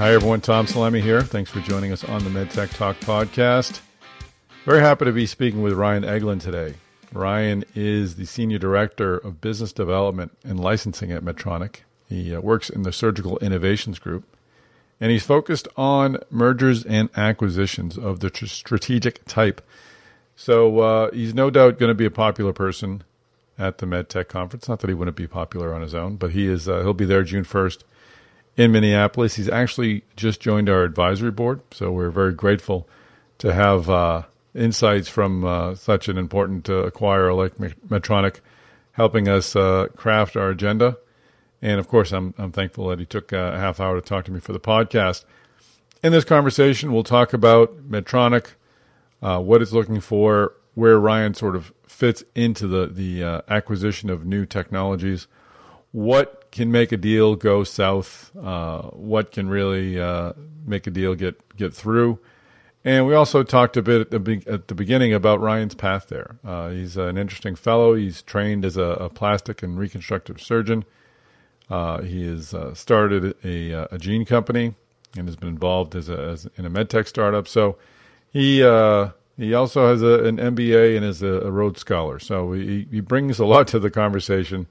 Hi, everyone. Tom Salemi here. Thanks for joining us on the MedTech Talk podcast. Very happy to be speaking with Ryan Egeland today. Ryan is the Senior Director of Business Development and Licensing at Medtronic. He uh, works in the Surgical Innovations Group, and he's focused on mergers and acquisitions of the tr- strategic type. So uh, he's no doubt going to be a popular person at the MedTech conference. Not that he wouldn't be popular on his own, but he is. Uh, he'll be there June first in Minneapolis. He's actually just joined our advisory board, so we're very grateful to have uh, insights from uh, such an important uh, acquirer like Medtronic helping us uh, craft our agenda. And of course, I'm, I'm thankful that he took a half hour to talk to me for the podcast. In this conversation, we'll talk about Medtronic, uh, what it's looking for, where Ryan sort of fits into the the uh, acquisition of new technologies, what can make a deal go south, uh, what can really uh, make a deal get get through. And we also talked a bit at the, be- at the beginning about Ryan's path there. Uh, he's an interesting fellow. He's trained as a, a plastic and reconstructive surgeon. Uh, he has uh, started a, a, gene company and has been involved as, a, as in a medtech startup. So he uh, he also has an MBA and is a, a Rhodes Scholar. So he, he brings a lot to the conversation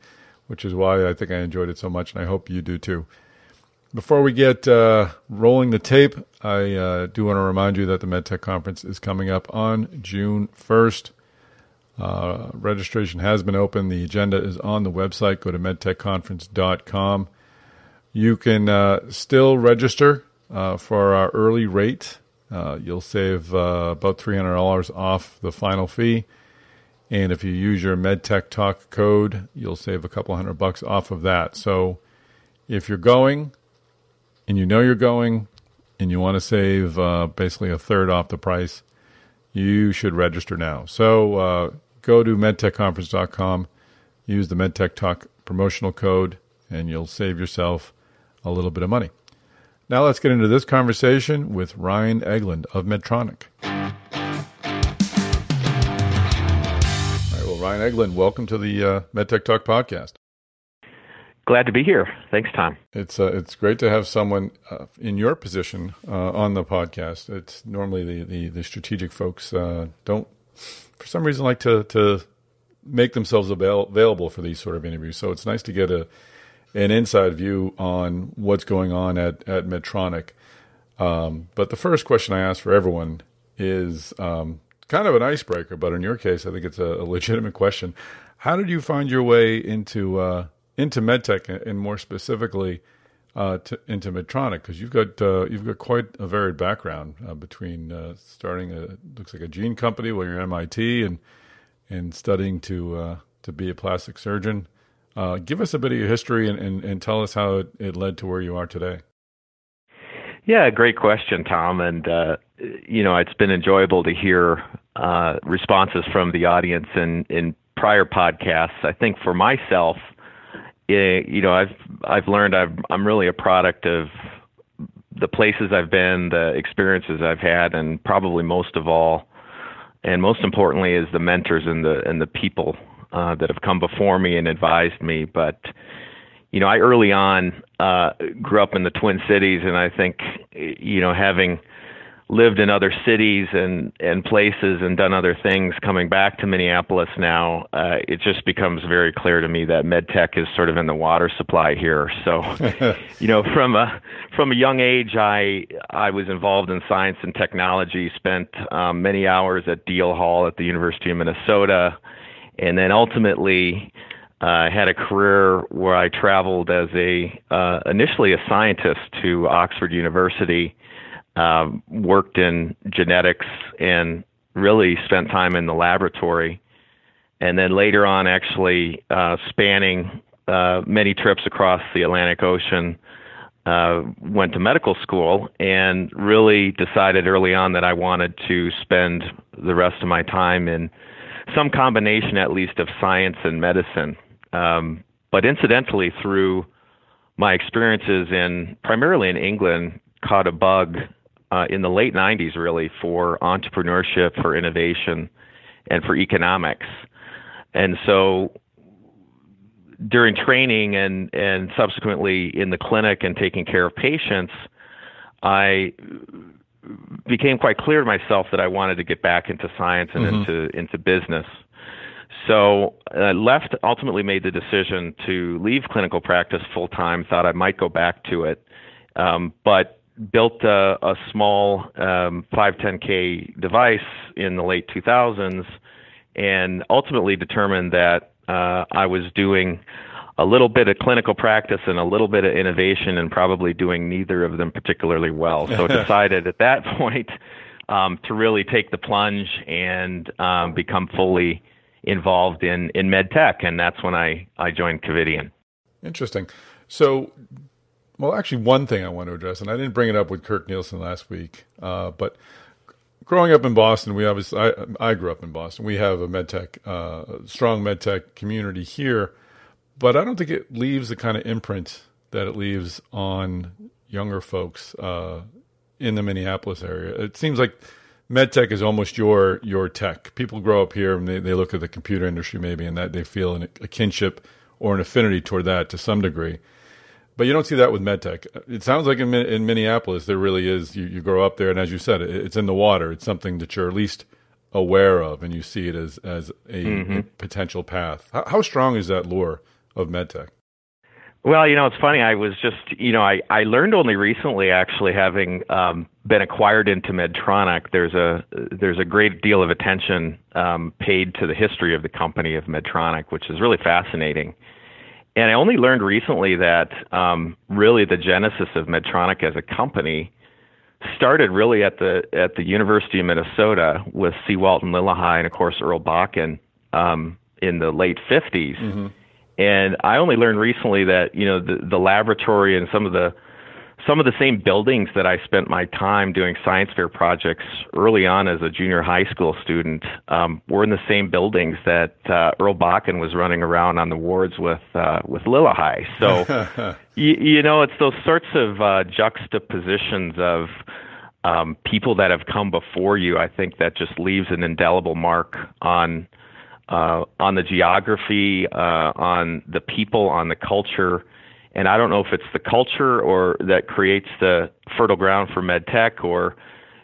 which is why I think I enjoyed it so much, and I hope you do too. Before we get uh, rolling the tape, I uh, do want to remind you that the MedTech Conference is coming up on June 1st. Uh, registration has been open. The agenda is on the website. Go to medtechconference.com. You can uh, still register uh, for our early rate. Uh, you'll save about $300 off the final fee. And if you use your MedTech Talk code, you'll save a couple hundred bucks off of that. So if you're going and you know you're going and you want to save uh, basically a third off the price, you should register now. So uh, go to medtechconference.com, use the MedTech Talk promotional code, and you'll save yourself a little bit of money. Now let's get into this conversation with Ryan Egeland of Medtronic. Ryan Egeland, welcome to the uh, MedTech Talk podcast. Glad to be here. Thanks, Tom. It's uh, it's great to have someone uh, in your position uh, on the podcast. It's normally the the, the strategic folks uh, don't, for some reason, like to to make themselves avail- available for these sort of interviews. So it's nice to get a an inside view on what's going on at at Medtronic. Um, but the first question I ask for everyone is um, kind of an icebreaker, but in your case, I think it's a, a legitimate question. How did you find your way into uh, into medtech, and more specifically uh, to, into Medtronic? Because you've got uh, you've got quite a varied background uh, between uh, starting a looks like a gene company while you're at MIT and and studying to uh, to be a plastic surgeon. give us a bit of your history and, and, and tell us how it, it led to where you are today. Yeah, great question, Tom. And uh, you know, it's been enjoyable to hear uh, responses from the audience in in prior podcasts. I think for myself, it, eh, you know, I've I've learned I've, I'm really a product of the places I've been, the experiences I've had, and probably most of all, and most importantly, is the mentors and the and the people uh, that have come before me and advised me. But you know, I early on uh, grew up in the Twin Cities, and I think, you know, having lived in other cities and and places and done other things, coming back to Minneapolis now, uh, it just becomes very clear to me that medtech is sort of in the water supply here. So, you know, from a from a young age, I I was involved in science and technology. Spent um, many hours at Diehl Hall at the University of Minnesota, and then ultimately uh, had a career where I traveled as a uh, initially a scientist to Oxford University, uh, worked in genetics, and really spent time in the laboratory. And then later on, actually uh, spanning uh, many trips across the Atlantic Ocean, uh, went to medical school and really decided early on that I wanted to spend the rest of my time in some combination, at least, of science and medicine. Um, but incidentally, through my experiences in primarily in England, caught a bug uh, in the late 90s, really, for entrepreneurship, for innovation, and for economics. And so during training and, and subsequently in the clinic and taking care of patients, I became quite clear to myself that I wanted to get back into science and mm-hmm. into into business. So I left. Ultimately, made the decision to leave clinical practice full time. Thought I might go back to it, um, but built a, a small um, 510k device in the late 2000s, and ultimately determined that uh, I was doing a little bit of clinical practice and a little bit of innovation and probably doing neither of them particularly well. So decided at that point um, to really take the plunge and um, become fully involved in, in med tech. And that's when I, I joined Covidien. Interesting. So, well, actually, one thing I want to address, and I didn't bring it up with Kirk Nielsen last week, uh, but growing up in Boston, we obviously I, I grew up in Boston. We have a medtech, uh, strong medtech community here but I don't think it leaves the kind of imprint that it leaves on younger folks uh, in the Minneapolis area. It seems like medtech is almost your your tech. People grow up here and they, they look at the computer industry maybe and that they feel an, a kinship or an affinity toward that to some degree. But you don't see that with medtech. It sounds like in, in Minneapolis there really is. You, you grow up there, and as you said, it, it's in the water. It's something that you're at least aware of, and you see it as as a, mm-hmm. a potential path. How, how strong is that lure of medtech? Well, you know, it's funny. I was just, you know, I, I learned only recently, actually, having um, been acquired into Medtronic. There's a there's a great deal of attention um, paid to the history of the company of Medtronic, which is really fascinating. And I only learned recently that um, really the genesis of Medtronic as a company started really at the at the University of Minnesota with C. Walton Lillehei and of course Earl Bakken um, in the late 50s. Mm-hmm and I only learned recently that you know the, the laboratory and some of the some of the same buildings that I spent my time doing science fair projects early on as a junior high school student um, were in the same buildings that uh, Earl Bakken was running around on the wards with uh, with Lillehei. So you, you know it's those sorts of uh, juxtapositions of um, people that have come before you. I think that just leaves an indelible mark on uh, on the geography, uh, on the people, on the culture. And I don't know if it's the culture or that creates the fertile ground for med tech or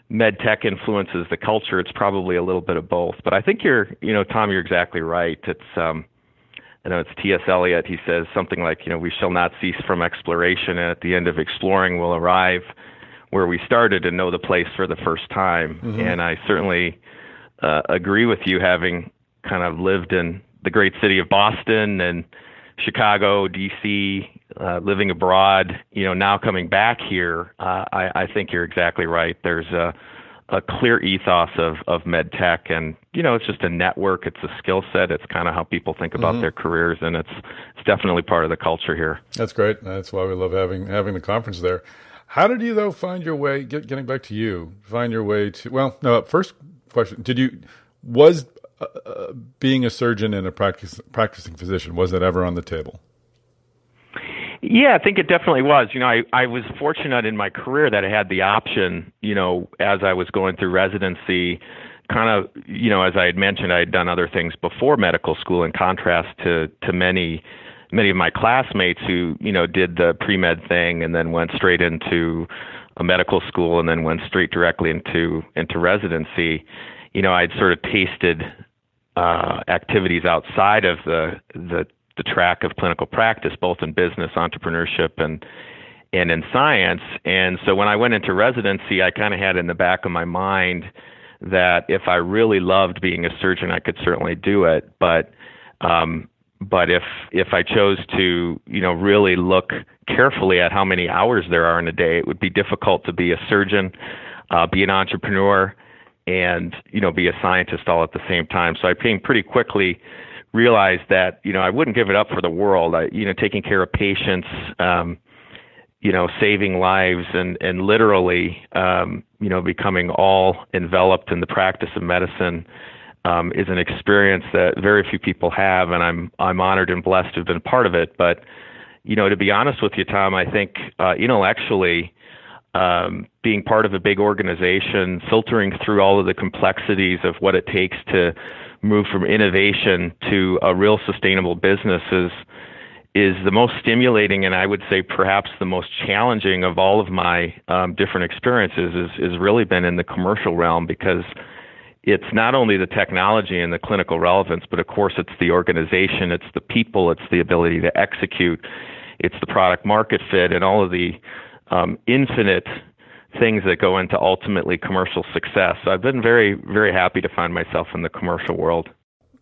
med tech influences the culture. It's probably a little bit of both. But I think you're, you know, Tom, you're exactly right. It's, um, I know it's T.S. Eliot. He says something like, you know, we shall not cease from exploration, and at the end of exploring, we'll arrive where we started and know the place for the first time. Mm-hmm. And I certainly uh, agree with you, having kind of lived in the great city of Boston and Chicago, D.C., uh, living abroad, you know, now coming back here, uh, I, I think you're exactly right. There's a, a clear ethos of, of med tech, and you know, it's just a network. It's a skill set. It's kind of how people think about mm-hmm. their careers, and it's it's definitely part of the culture here. That's great. That's why we love having having the conference there. How did you though find your way? Get, getting back to you, find your way to well, no. First question: Did you was uh, being a surgeon and a practice, practicing physician was that ever on the table? Yeah, I think it definitely was. You know, I, I was fortunate in my career that I had the option, you know, as I was going through residency, kind of, you know, as I had mentioned, I had done other things before medical school in contrast to, to many, many of my classmates who, you know, did the pre-med thing and then went straight into a medical school and then went straight directly into, into residency you know, I'd sort of tasted uh, activities outside of the, the the track of clinical practice, both in business, entrepreneurship, and and in science. And so when I went into residency, I kind of had in the back of my mind that if I really loved being a surgeon, I could certainly do it. But um, but if if I chose to, you know, really look carefully at how many hours there are in a day, it would be difficult to be a surgeon, uh, be an entrepreneur, and you know be a scientist all at the same time. So I came pretty quickly realized that you know I wouldn't give it up for the world. I, you know, taking care of patients, um, you know, saving lives, and and literally, um, you know, becoming all enveloped in the practice of medicine. Um, is an experience that very few people have, and I'm I'm honored and blessed to have been part of it. But you know, to be honest with you, Tom, I think uh, intellectually, um, being part of a big organization, filtering through all of the complexities of what it takes to move from innovation to a real sustainable business is is the most stimulating and I would say perhaps the most challenging of all of my um, different experiences is, is really been in the commercial realm because it's not only the technology and the clinical relevance, but of course it's the organization, it's the people, it's the ability to execute, it's the product market fit, and all of the um, infinite things that go into ultimately commercial success. So I've been very, very happy to find myself in the commercial world.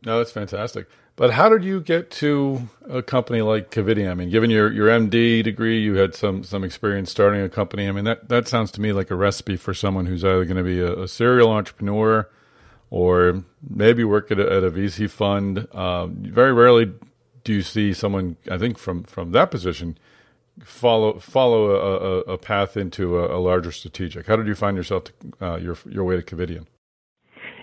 No, that's fantastic. But how did you get to a company like Covidien? I mean, given your, your MD degree, you had some some experience starting a company. I mean, that, that sounds to me like a recipe for someone who's either going to be a, a, serial entrepreneur or maybe work at a, at a VC fund. Um, very rarely do you see someone, I think, from, from that position follow follow a, a, a path into a, a, larger strategic. How did you find yourself to, uh, your your way to Covidien?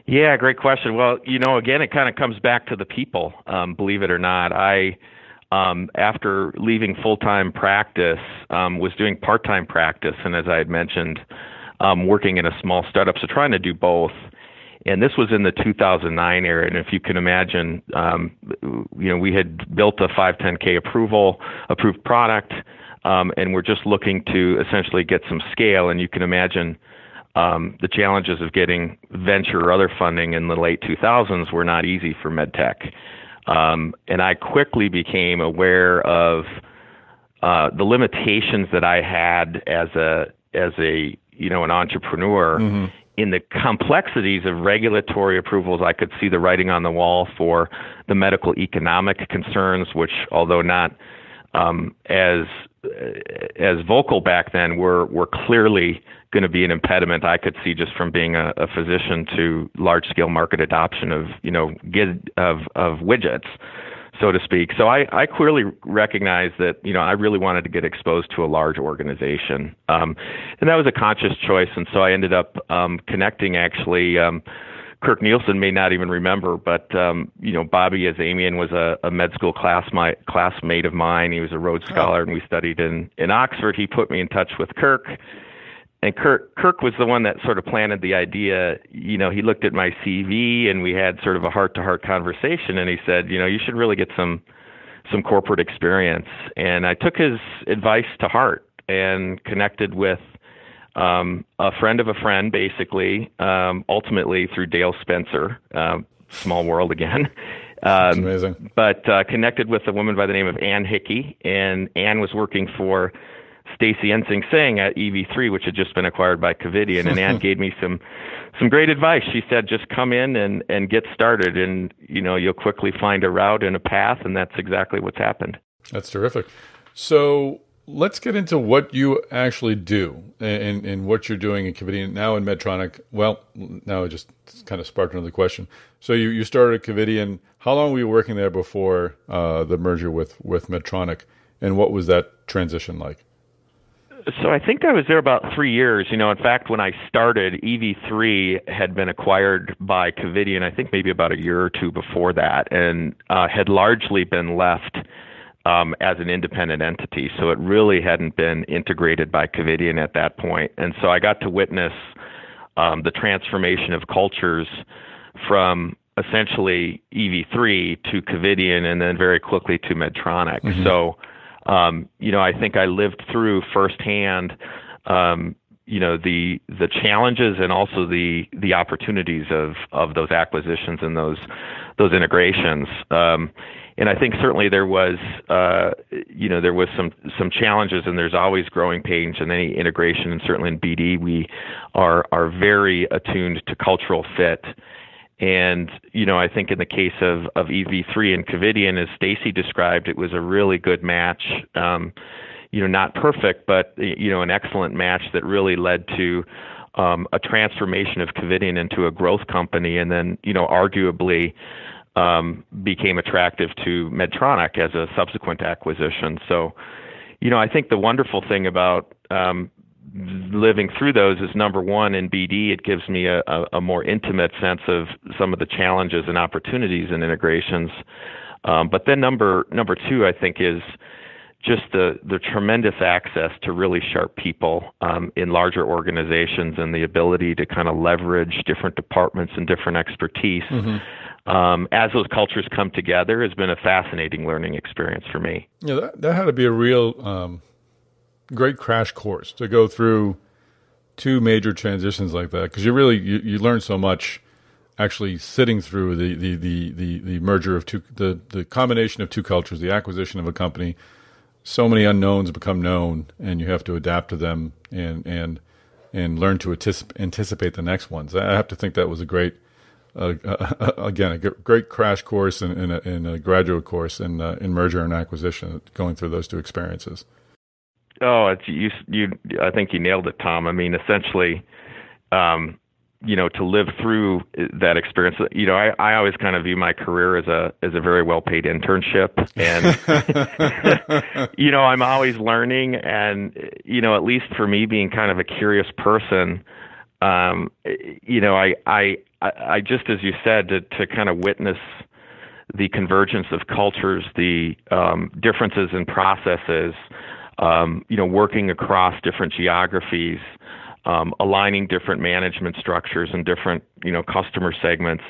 Yeah, great question. Well, you know, again, it kind of comes back to the people. Um, believe it or not, I um, after leaving full time practice um, was doing part time practice, and as I had mentioned, um, working in a small startup. So trying to do both. And this was in the 2009 era, and if you can imagine, um, you know, we had built a 510k approval approved product, um, and we're just looking to essentially get some scale. And you can imagine um, the challenges of getting venture or other funding in the late 2000s were not easy for medtech. Um, and I quickly became aware of uh, the limitations that I had as a as a you know an entrepreneur mm-hmm. In the complexities of regulatory approvals. I could see the writing on the wall for the medical economic concerns, which although not um, as as vocal back then were were clearly going to be an impediment I could see just from being a, a physician to large scale market adoption of you know of of widgets so to speak so I I clearly recognized that you know I really wanted to get exposed to a large organization um, and that was a conscious choice and so I ended up um, connecting actually um, Kirk Nielsen may not even remember, but um, you know, Bobby Azamian was a, a med school class my, classmate of mine. He was a Rhodes oh. Scholar, and we studied in in Oxford. He put me in touch with Kirk, and Kirk Kirk was the one that sort of planted the idea. You know, he looked at my CV, and we had sort of a heart to heart conversation, and he said, you know, you should really get some some corporate experience. And I took his advice to heart and connected with um, a friend of a friend, basically, um, ultimately through Dale Spencer, uh, small world again. Um, amazing. But uh, connected with a woman by the name of Ann Hickey, and Ann was working for Stacy Enxing Seng at EV3, which had just been acquired by Covidien, and Ann gave me some some great advice. She said, just come in and and get started, and you know you'll quickly find a route and a path, and that's exactly what's happened. That's terrific. So let's get into what you actually do and, and what you're doing in Covidien now in Medtronic. Well, now it just kind of sparked another question. So you, you started Covidien. How long were you working there before uh, the merger with, with Medtronic? And what was that transition like? So I think I was there about three years. You know, in fact, when I started, EV3 had been acquired by Covidien. I think maybe about a year or two before that, and uh, had largely been left um, as an independent entity. So it really hadn't been integrated by Covidien at that point. And so I got to witness um, the transformation of cultures from essentially EV3 to Covidien and then very quickly to Medtronic. Mm-hmm. So, um, you know, I think I lived through firsthand, um, you know, the the challenges and also the the opportunities of of those acquisitions and those those integrations. Um, and I think certainly there was, uh, you know, there was some some challenges, and there's always growing pains in any integration, and certainly in BD, we are are very attuned to cultural fit. And you know, I think in the case of of EV3 and Covidien, as Stacy described, it was a really good match. Um, you know, not perfect, but you know, an excellent match that really led to um, a transformation of Covidien into a growth company, and then you know, arguably um, became attractive to Medtronic as a subsequent acquisition. So, you know, I think the wonderful thing about um, living through those is number one in BD, it gives me a, a, a, more intimate sense of some of the challenges and opportunities and integrations. Um, but then number number two, I think, is just the the tremendous access to really sharp people um, in larger organizations and the ability to kind of leverage different departments and different expertise. Mm-hmm um, as those cultures come together has been a fascinating learning experience for me. Yeah, that, that had to be a real um, great crash course to go through two major transitions like that because you really you, you learn so much actually sitting through the, the, the, the, the merger of two the, the combination of two cultures, the acquisition of a company. So many unknowns become known, and you have to adapt to them and and and learn to anticipate the next ones. I have to think that was a great uh, uh, again, a great crash course and, a, a, graduate course in, uh, in merger and acquisition, going through those two experiences. Oh, it's, you, you, I think you nailed it, Tom. I mean, essentially, um, you know, to live through that experience, you know, I, I always kind of view my career as a as a very well paid internship, and you know, I'm always learning, and you know, at least for me, being kind of a curious person, um, you know, I, I, I just as you said, to, to kind of witness the convergence of cultures, the um, differences in processes, um, you know, working across different geographies, um, aligning different management structures and different, you know, customer segments,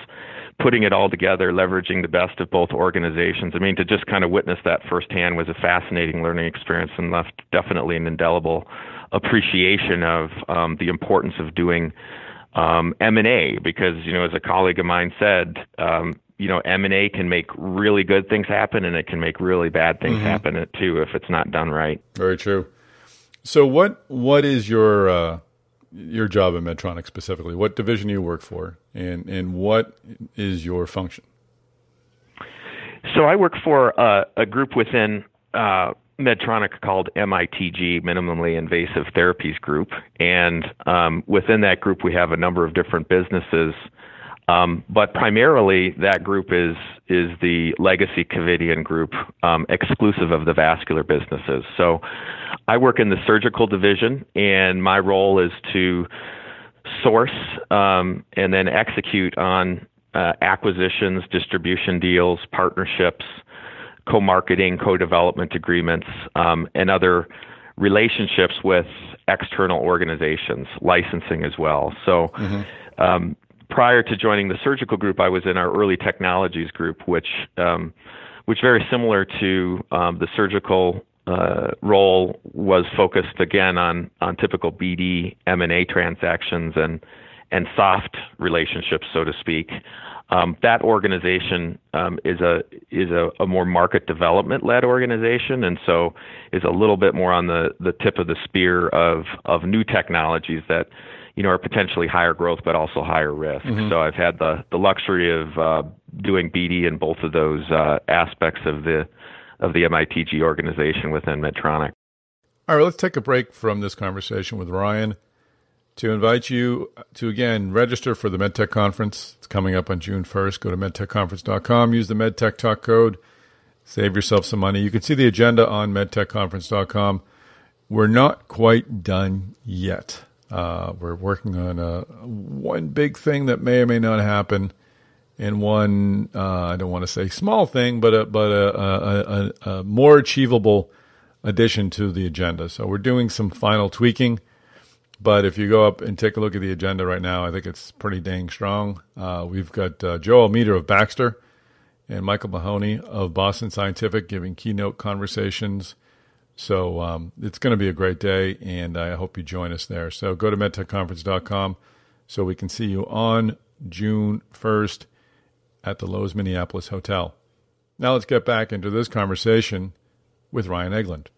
putting it all together, leveraging the best of both organizations. I mean, to just kind of witness that firsthand was a fascinating learning experience and left definitely an indelible appreciation of um, the importance of doing um, M&A because, you know, as a colleague of mine said, um, you know, M&A can make really good things happen and it can make really bad things mm-hmm. happen too if it's not done right. Very true. So what what is your uh, your job at Medtronic specifically? What division do you work for and and what is your function? So I work for uh, a group within uh, Medtronic called MITG, Minimally Invasive Therapies Group, and um, within that group we have a number of different businesses. Um, but primarily, that group is is the legacy Covidien group, um, exclusive of the vascular businesses. So, I work in the surgical division, and my role is to source um, and then execute on uh, acquisitions, distribution deals, partnerships, co-marketing, co-development agreements, um, and other relationships with external organizations, licensing as well. So, mm-hmm. um, prior to joining the surgical group, I was in our early technologies group, which um, which very similar to um, the surgical uh, role was focused again on on typical BD M&A transactions and and soft relationships, so to speak. Um, that organization um, is a is a, a more market development led organization, and so is a little bit more on the, the tip of the spear of of new technologies that you know are potentially higher growth but also higher risk. Mm-hmm. So I've had the the luxury of uh, doing BD in both of those uh, aspects of the of the MITG organization within Medtronic. All right, let's take a break from this conversation with Ryan to invite you to again register for the MedTech conference. It's coming up on June 1st. Go to medtechconference.com, use the MedTech Talk code, save yourself some money. You can see the agenda on medtechconference.com. We're not quite done yet. Uh, we're working on a, one big thing that may or may not happen, and one uh, I don't want to say small thing, but a, but a, a, a more achievable addition to the agenda. So we're doing some final tweaking but if you go up and take a look at the agenda right now, I think it's pretty dang strong. Uh, we've got uh, Joe Almeida of Baxter and Michael Mahoney of Boston Scientific giving keynote conversations. So um, it's going to be a great day, and I hope you join us there. So go to medtechconference.com so we can see you on June 1st at the Loews Minneapolis Hotel. Now let's get back into this conversation with Ryan Egeland.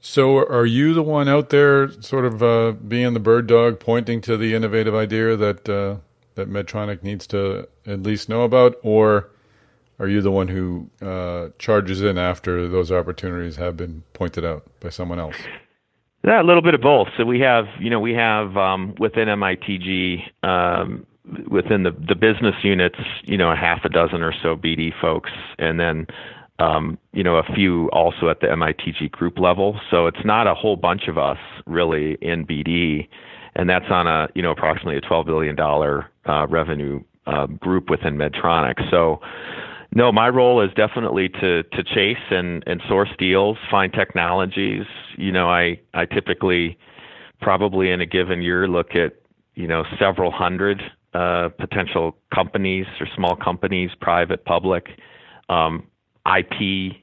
So, are you the one out there, sort of uh, being the bird dog, pointing to the innovative idea that uh, that Medtronic needs to at least know about, or are you the one who uh, charges in after those opportunities have been pointed out by someone else? Yeah, a little bit of both. So we have, you know, we have um, within MITG, um, within the the business units, you know, a half a dozen or so BD folks, and then um, you know, a few also at the MITG group level. So it's not a whole bunch of us really in BD, and that's on a you know approximately a 12 billion dollar uh, revenue uh, group within Medtronic. So. No, my role is definitely to to chase and, and source deals, find technologies. You know, I I typically probably in a given year look at you know several hundred uh, potential companies or small companies, private, public, um, IP,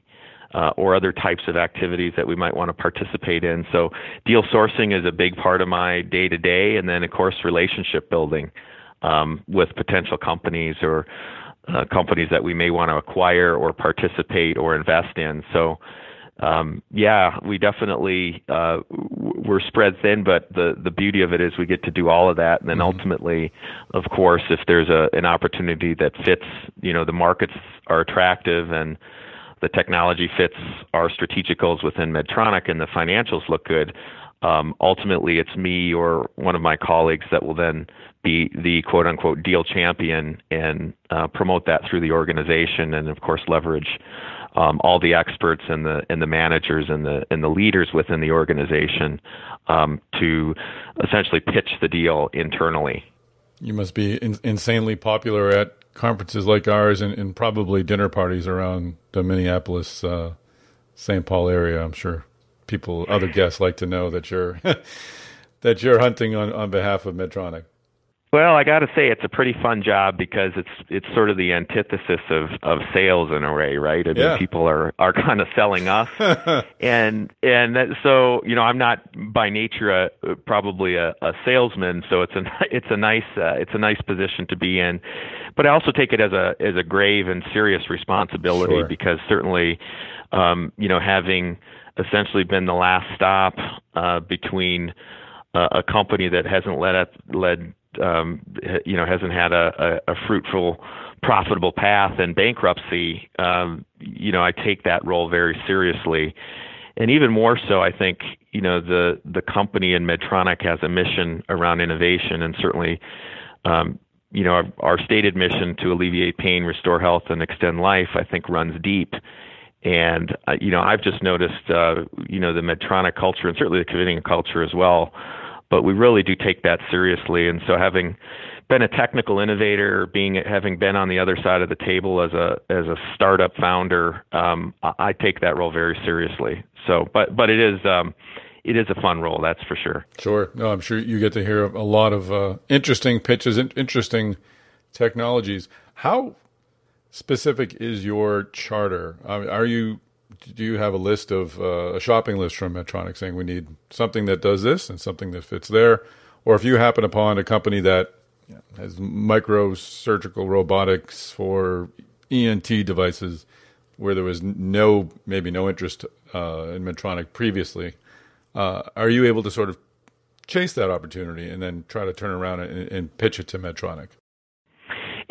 uh, or other types of activities that we might want to participate in. So, deal sourcing is a big part of my day to day, and then, of course, relationship building um, with potential companies or uh, companies that we may want to acquire or participate or invest in. So, um, yeah, we definitely uh, we're spread thin, but the the beauty of it is we get to do all of that, and then mm-hmm. ultimately, of course, if there's a an opportunity that fits, you know, the markets are attractive and the technology fits our strategic goals within Medtronic, and the financials look good. Um, ultimately, it's me or one of my colleagues that will then be the quote unquote deal champion and uh, promote that through the organization, and of course leverage um, all the experts and the and the managers and the and the leaders within the organization um, to essentially pitch the deal internally. You must be in, insanely popular at conferences like ours and, and, probably dinner parties around the Minneapolis, uh, St. Paul area. I'm sure people, other guests, like to know that you're that you're hunting on, on behalf of Medtronic. Well, I got to say it's a pretty fun job because it's it's sort of the antithesis of of sales in a way, right? I mean, yeah. people are are kind of selling us, and and that, so you know, I'm not by nature a probably a, a salesman, so it's a it's a nice uh, it's a nice position to be in, but I also take it as a as a grave and serious responsibility sure. because certainly, um, you know, having essentially been the last stop uh, between uh, a company that hasn't led led um, you know hasn't had a, a, a fruitful, profitable path and bankruptcy, um, you know I take that role very seriously, and even more so, I think you know the the company in Medtronic has a mission around innovation, and certainly. Um, you know, our, our stated mission to alleviate pain, restore health, and extend life, I think, runs deep. And uh, you know, I've just noticed, uh, you know, the Medtronic culture and certainly the Covidien culture as well but we really do take that seriously. And so having been a technical innovator, being having been on the other side of the table as a as a startup founder, um, I take that role very seriously. So, but but it is um, it is a fun role, that's for sure. Sure, no, I'm sure you get to hear a lot of uh, interesting pitches, interesting technologies. How specific is your charter? are you do you have a list of uh, a shopping list from Medtronic saying we need something that does this and something that fits there? Or if you happen upon a company that has microsurgical robotics for ENT devices where there was no, maybe no interest uh, in Medtronic previously, uh, are you able to sort of chase that opportunity and then try to turn around and, and pitch it to Medtronic?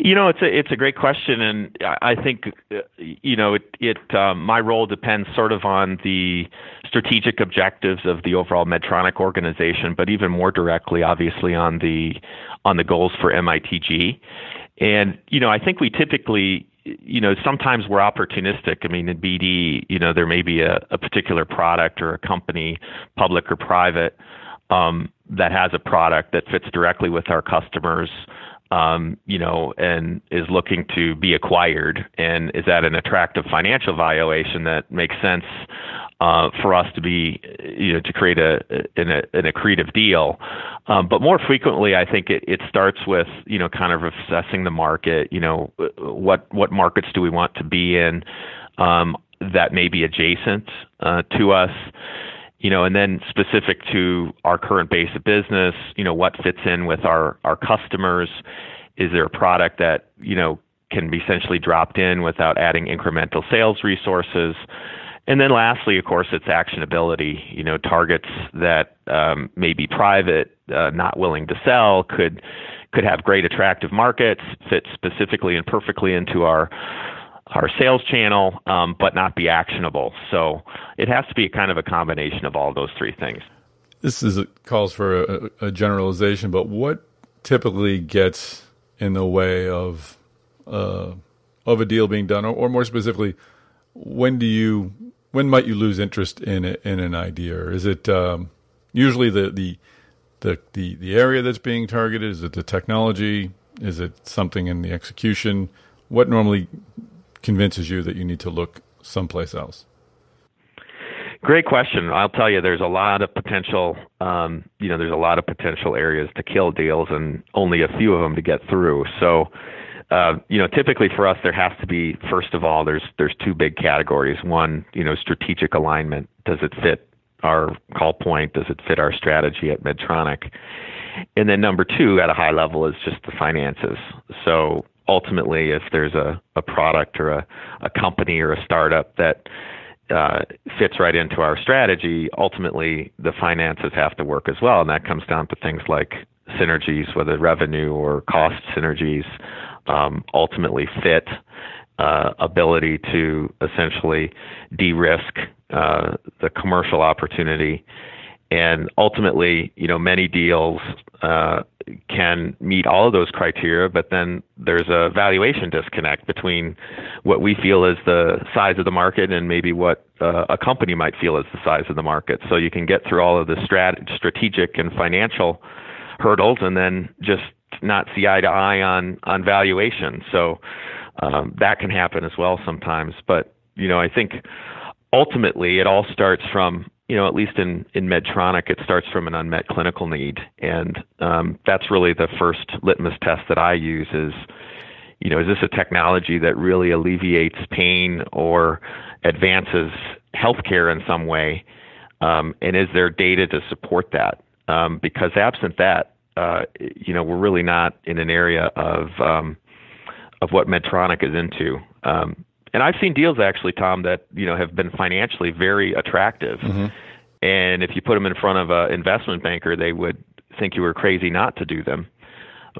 You know, it's a it's a great question, and I think you know it. It um, my role depends sort of on the strategic objectives of the overall Medtronic organization, but even more directly, obviously, on the on the goals for MITG. And you know, I think we typically you know, sometimes we're opportunistic. I mean, in BD, you know, there may be a, a particular product or a company, public or private, um, that has a product that fits directly with our customers you know, and is looking to be acquired, and is at an attractive financial valuation that makes sense uh, for us to be, you know, to create a an, accretive deal. Um, but more frequently, I think it, starts with, you know, kind of assessing the market. You know, what what markets do we want to be in um, that may be adjacent uh, to us you know, and then specific to our current base of business, you know, what fits in with our our customers? Is there a product that, you know, can be essentially dropped in without adding incremental sales resources? And then lastly, of course, it's actionability. You know, targets that um, may be private, uh, not willing to sell, could could have great attractive markets, fit specifically and perfectly into our our sales channel, um, but not be actionable. So it has to be kind of a combination of all those three things. This is a, calls for a, a, generalization, but what typically gets in the way of uh, of a deal being done, or, or, more specifically, when do you when might you lose interest in in an idea? Or is it um, usually the, the the the the area that's being targeted? Is it the technology? Is it something in the execution? What normally convinces you that you need to look someplace else? Great question. I'll tell you, there's a lot of potential. Um, you know, there's a lot of potential areas to kill deals, and only a few of them to get through. So, uh, you know, typically for us, there has to be first of all, there's there's two big categories. One, you know, strategic alignment. Does it fit our call point? Does it fit our strategy at Medtronic? And then number two, at a high level, is just the finances. So ultimately, if there's a, a product or a, a company or a startup that uh, fits right into our strategy, ultimately the finances have to work as well, and that comes down to things like synergies, whether revenue or cost synergies, um, ultimately fit, uh, ability to essentially de-risk uh, the commercial opportunity, and ultimately, you know, many deals uh, can meet all of those criteria, but then there's a valuation disconnect between what we feel is the size of the market and maybe what uh, a company might feel is the size of the market. So you can get through all of the strat- strategic and financial hurdles, and then just not see eye to eye on on valuation. So um, that can happen as well sometimes. But you know, I think ultimately it all starts from you know, at least in, in Medtronic, it starts from an unmet clinical need. And um, that's really the first litmus test that I use is, you know, is this a technology that really alleviates pain or advances healthcare in some way? Um, and is there data to support that? Um, because absent that, uh, you know, we're really not in an area of um, of what Medtronic is into. Um, and I've seen deals actually, Tom, that you know have been financially very attractive. Mm-hmm. And if you put them in front of an investment banker, they would think you were crazy not to do them.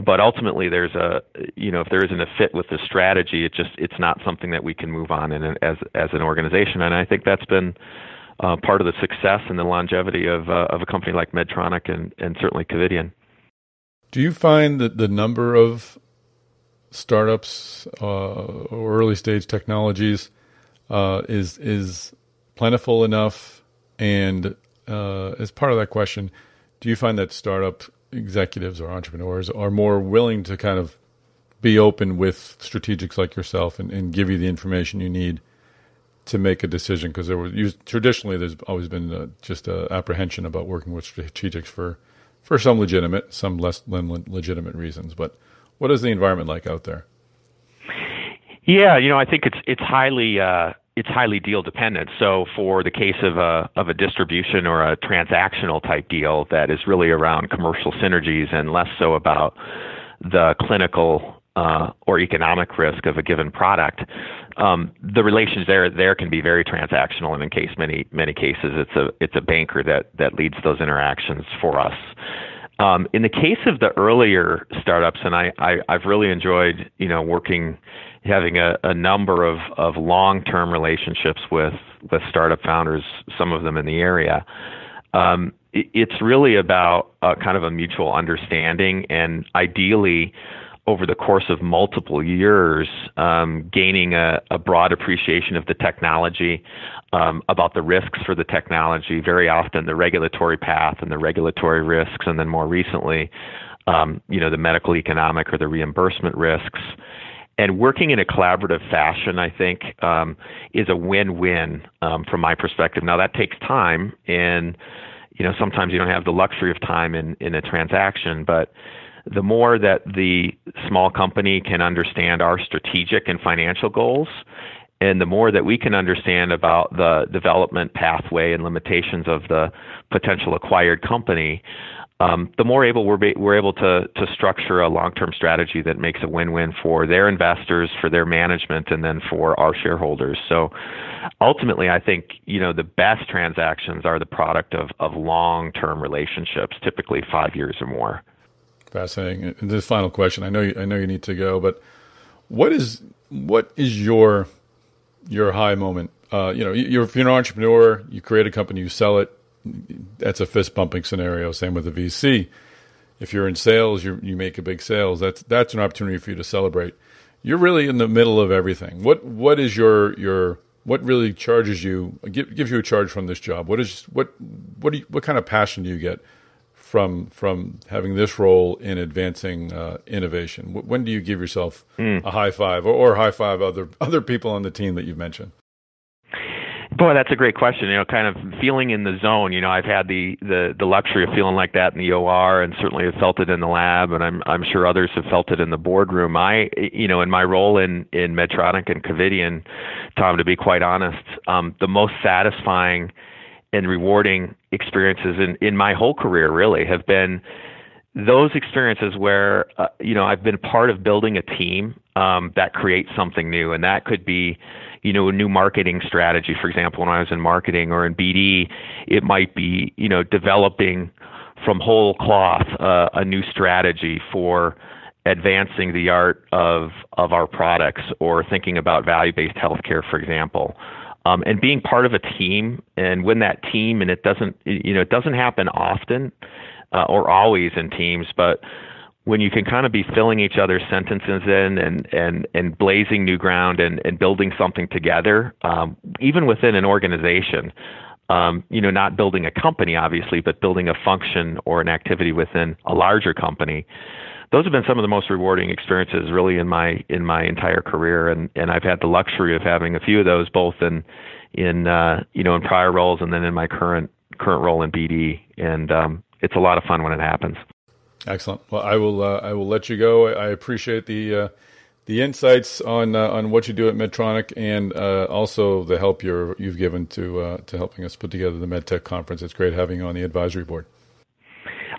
But ultimately, there's a you know if there isn't a fit with the strategy, it just it's not something that we can move on in as as an organization. And I think that's been uh, part of the success and the longevity of uh, of a company like Medtronic and and certainly Covidien. Do you find that the number of startups uh, or early stage technologies uh, is is plentiful enough? And uh, as part of that question, do you find that startup executives or entrepreneurs are more willing to kind of be open with strategics like yourself and, and give you the information you need to make a decision? Because there was traditionally there's always been uh, just a apprehension about working with strategics for for some legitimate, some less legitimate reasons. But what is the environment like out there? Yeah, you know, I think it's it's highly uh, it's highly deal dependent. So for the case of a of a distribution or a transactional type deal that is really around commercial synergies and less so about the clinical uh, or economic risk of a given product, um, the relations there there can be very transactional, and in case many many cases it's a it's a banker that that leads those interactions for us. Um, in the case of the earlier startups, and I, I I've really enjoyed you know working having a, a number of, of long term relationships with with startup founders, some of them in the area. Um, it, it's really about a, kind of a mutual understanding, and ideally, over the course of multiple years, um, gaining a, a, broad appreciation of the technology, um, about the risks for the technology, very often the regulatory path and the regulatory risks, and then more recently, um, you know, the medical economic or the reimbursement risks. And working in a collaborative fashion, I think, um, is a win-win um, from my perspective. Now that takes time, and you know sometimes you don't have the luxury of time in in a transaction, but the more that the small company can understand our strategic and financial goals, and the more that we can understand about the development pathway and limitations of the potential acquired company, um, the more able we're, be, we're able to, to structure a long-term strategy that makes a win-win for their investors, for their management, and then for our shareholders. So ultimately, I think you know the best transactions are the product of, of long-term relationships, typically five years or more. Fascinating. And this final question, I know you, I know you need to go, but what is what is your your high moment? Uh, you know, you're, if you're an entrepreneur, you create a company, you sell it. That's a fist bumping scenario. Same with the VC. If you're in sales, you you make a big sales. That's that's an opportunity for you to celebrate. You're really in the middle of everything. What what is your your what really charges you gives you a charge from this job? What is what what do you, what kind of passion do you get from from having this role in advancing uh, innovation? When do you give yourself mm. a high five or, or high five other other people on the team that you've mentioned? Boy, that's a great question. You know, kind of feeling in the zone. You know, I've had the the the luxury of feeling like that in the OR, and certainly have felt it in the lab, and I'm I'm sure others have felt it in the boardroom. I, you know, in my role in in Medtronic and Covidien, Tom, to be quite honest, um, the most satisfying and rewarding experiences in in my whole career really have been those experiences where uh, you know I've been part of building a team um, that creates something new, and that could be you know, a new marketing strategy. For example, when I was in marketing or in BD, it might be, you know, developing from whole cloth uh, a new strategy for advancing the art of of our products or thinking about value-based healthcare, for example. Um, and being part of a team and when that team and it doesn't you know it doesn't happen often uh, or always in teams but when you can kind of be filling each other's sentences in and and and blazing new ground and and building something together, um, even within an organization. Um, you know, not building a company, obviously, but building a function or an activity within a larger company. Those have been some of the most rewarding experiences, really, in my in my entire career, and and I've had the luxury of having a few of those, both in in uh, you know in prior roles and then in my current current role in BD, and um, it's a lot of fun when it happens. Excellent. Well, I will. Uh, I will let you go. I appreciate the uh, the insights on uh, on what you do at Medtronic, and uh, also the help you're you've given to uh, to helping us put together the MedTech conference. It's great having you on the advisory board.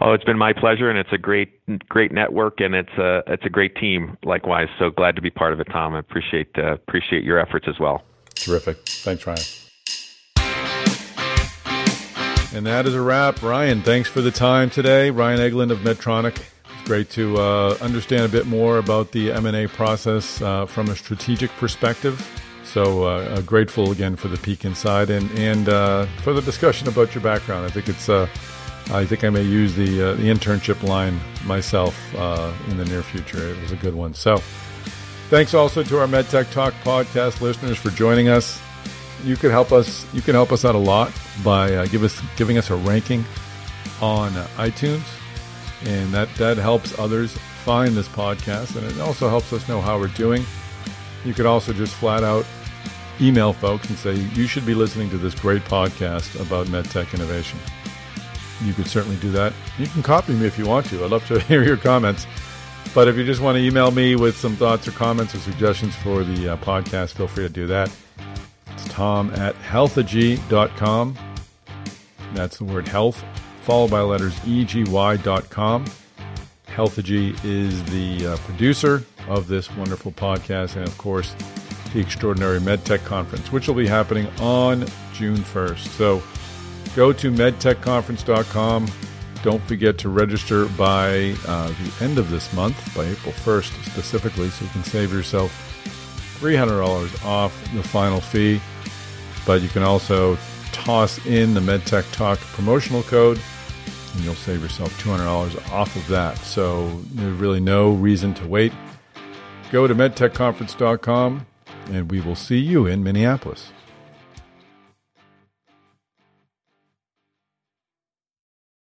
Oh, it's been my pleasure, and it's a great great network, and it's a it's a great team. Likewise, so glad to be part of it, Tom. I appreciate uh, appreciate your efforts as well. Terrific. Thanks, Ryan. And that is a wrap. Ryan, thanks for the time today. Ryan Egeland of Medtronic. It's great to uh, understand a bit more about the M&A process uh, from a strategic perspective. So uh, grateful again for the peek inside and, and uh, for the discussion about your background. I think it's uh, I think I may use the, uh, the internship line myself in the near future. It was a good one. So thanks also to our MedTech Talk podcast listeners for joining us you could help us. You can help us out a lot by uh, give us giving us a ranking on uh, iTunes, and that that helps others find this podcast, and it also helps us know how we're doing. You could also just flat out email folks and say you should be listening to this great podcast about medtech innovation. You could certainly do that. You can copy me if you want to. I'd love to hear your comments. But if you just want to email me with some thoughts or comments or suggestions for the uh, podcast, feel free to do that. It's Tom at healthegy.com. That's the word health, followed by letters EGY.com. Healthegy is the uh, producer of this wonderful podcast, and of course, the Extraordinary MedTech Conference, which will be happening on June 1st. So go to medtechconference.com. Don't forget to register by uh, the end of this month, by April 1st specifically, so you can save yourself $300 off the final fee but you can also toss in the MedTech Talk promotional code and you'll save yourself $200 off of that. So there's really no reason to wait. Go to medtechconference.com and we will see you in Minneapolis.